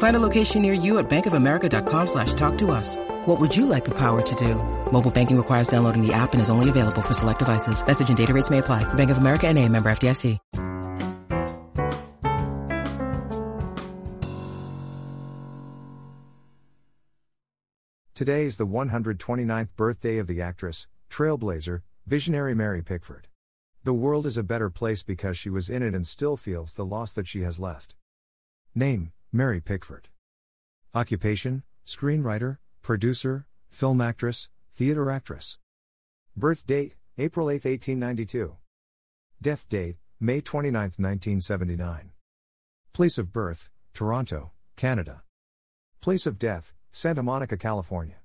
Find a location near you at bankofamerica.com slash talk to us. What would you like the power to do? Mobile banking requires downloading the app and is only available for select devices. Message and data rates may apply. Bank of America and a member FDIC. Today is the 129th birthday of the actress, trailblazer, visionary Mary Pickford. The world is a better place because she was in it and still feels the loss that she has left. Name Mary Pickford. Occupation Screenwriter, Producer, Film Actress, Theater Actress. Birth date April 8, 1892. Death date May 29, 1979. Place of birth Toronto, Canada. Place of death Santa Monica, California.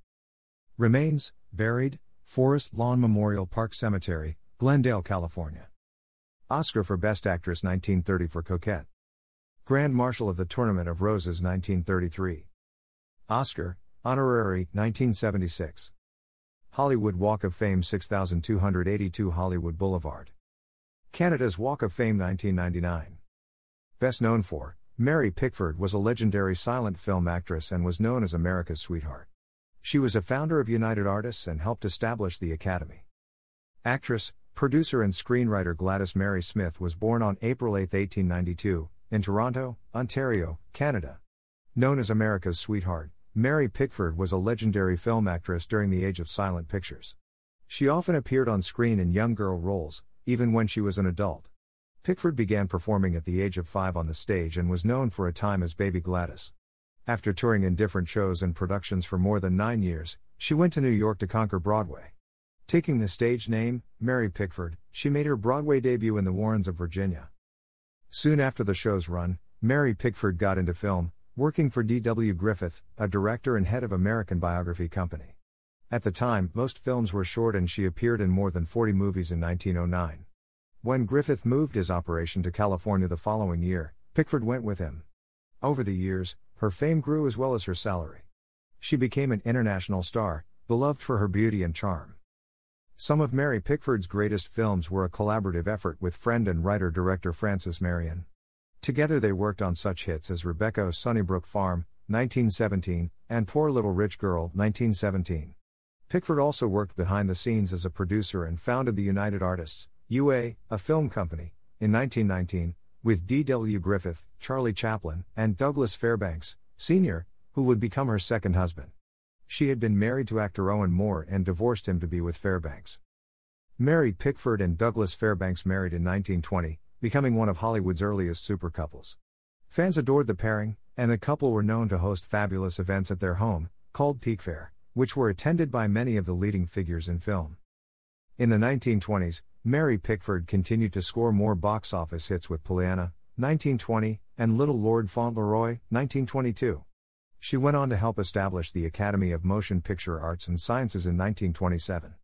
Remains buried Forest Lawn Memorial Park Cemetery, Glendale, California. Oscar for Best Actress 1930 for Coquette. Grand Marshal of the Tournament of Roses 1933. Oscar, Honorary 1976. Hollywood Walk of Fame 6282 Hollywood Boulevard. Canada's Walk of Fame 1999. Best known for, Mary Pickford was a legendary silent film actress and was known as America's sweetheart. She was a founder of United Artists and helped establish the Academy. Actress, Producer and screenwriter Gladys Mary Smith was born on April 8, 1892, in Toronto, Ontario, Canada. Known as America's sweetheart, Mary Pickford was a legendary film actress during the age of silent pictures. She often appeared on screen in young girl roles, even when she was an adult. Pickford began performing at the age of five on the stage and was known for a time as Baby Gladys. After touring in different shows and productions for more than nine years, she went to New York to conquer Broadway. Taking the stage name, Mary Pickford, she made her Broadway debut in The Warrens of Virginia. Soon after the show's run, Mary Pickford got into film, working for D.W. Griffith, a director and head of American Biograph Company. At the time, most films were short and she appeared in more than 40 movies in 1909. When Griffith moved his operation to California the following year, Pickford went with him. Over the years, her fame grew as well as her salary. She became an international star, beloved for her beauty and charm. Some of Mary Pickford's greatest films were a collaborative effort with friend and writer director Frances Marion. Together they worked on such hits as Rebecca of Sunnybrook Farm, 1917, and Poor Little Rich Girl, 1917. Pickford also worked behind the scenes as a producer and founded the United Artists, UA, a film company, in 1919, with D.W. Griffith, Charlie Chaplin, and Douglas Fairbanks, Sr., who would become her second husband. She had been married to actor Owen Moore and divorced him to be with Fairbanks. Mary Pickford and Douglas Fairbanks married in 1920, becoming one of Hollywood's earliest super couples. Fans adored the pairing, and the couple were known to host fabulous events at their home, called Pickfair, which were attended by many of the leading figures in film. In the 1920s, Mary Pickford continued to score more box office hits with Pollyanna, 1920, and Little Lord Fauntleroy, 1922. She went on to help establish the Academy of Motion Picture Arts and Sciences in 1927.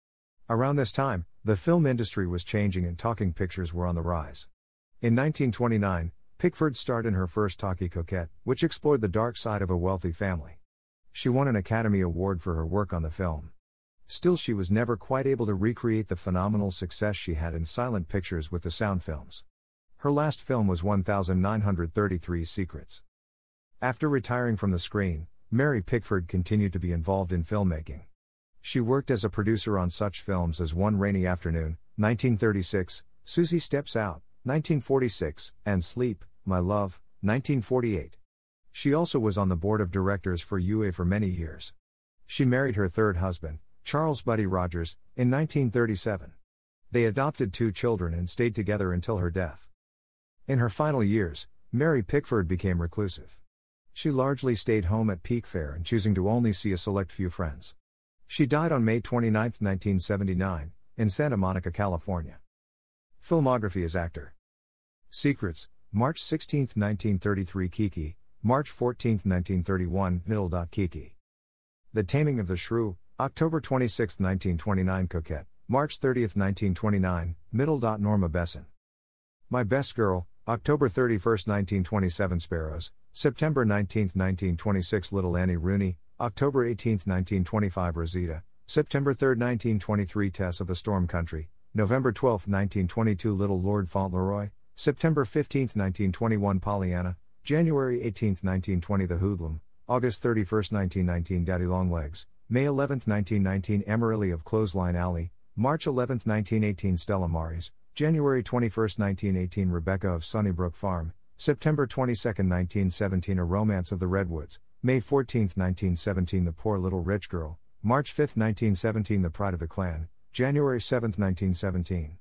Around this time, the film industry was changing and talking pictures were on the rise. In 1929, Pickford starred in her first talkie Coquette, which explored the dark side of a wealthy family. She won an Academy Award for her work on the film. Still, she was never quite able to recreate the phenomenal success she had in silent pictures with the sound films. Her last film was 1933 Secrets. After retiring from the screen, Mary Pickford continued to be involved in filmmaking. She worked as a producer on such films as One Rainy Afternoon, 1936, Susie Steps Out, 1946, and Sleep, My Love, 1948. She also was on the board of directors for UA for many years. She married her third husband, Charles Buddy Rogers, in 1937. They adopted two children and stayed together until her death. In her final years, Mary Pickford became reclusive. She largely stayed home at Pickfair and choosing to only see a select few friends. She died on May 29, 1979, in Santa Monica, California. Filmography as actor. Secrets, March 16, 1933 Kiki, March 14, 1931 Middle. Kiki. The Taming of the Shrew, October 26, 1929 Coquette, March 30, 1929 Middle. Norma Besant. My Best Girl, October 31, 1927 Sparrows, September 19, 1926 Little Annie Rooney, October 18, 1925 Rosita, September 3, 1923 Tess of the Storm Country, November 12, 1922 Little Lord Fauntleroy, September 15, 1921 Pollyanna, January 18, 1920 The Hoodlum, August 31, 1919 Daddy Longlegs, May 11, 1919 Amarilly of Clothesline Alley, March 11, 1918 Stella Maris, January 21, 1918 Rebecca of Sunnybrook Farm, September 22, 1917 A Romance of the Redwoods, May 14, 1917 The Poor Little Rich Girl, March 5, 1917 The Pride of the Clan, January 7, 1917.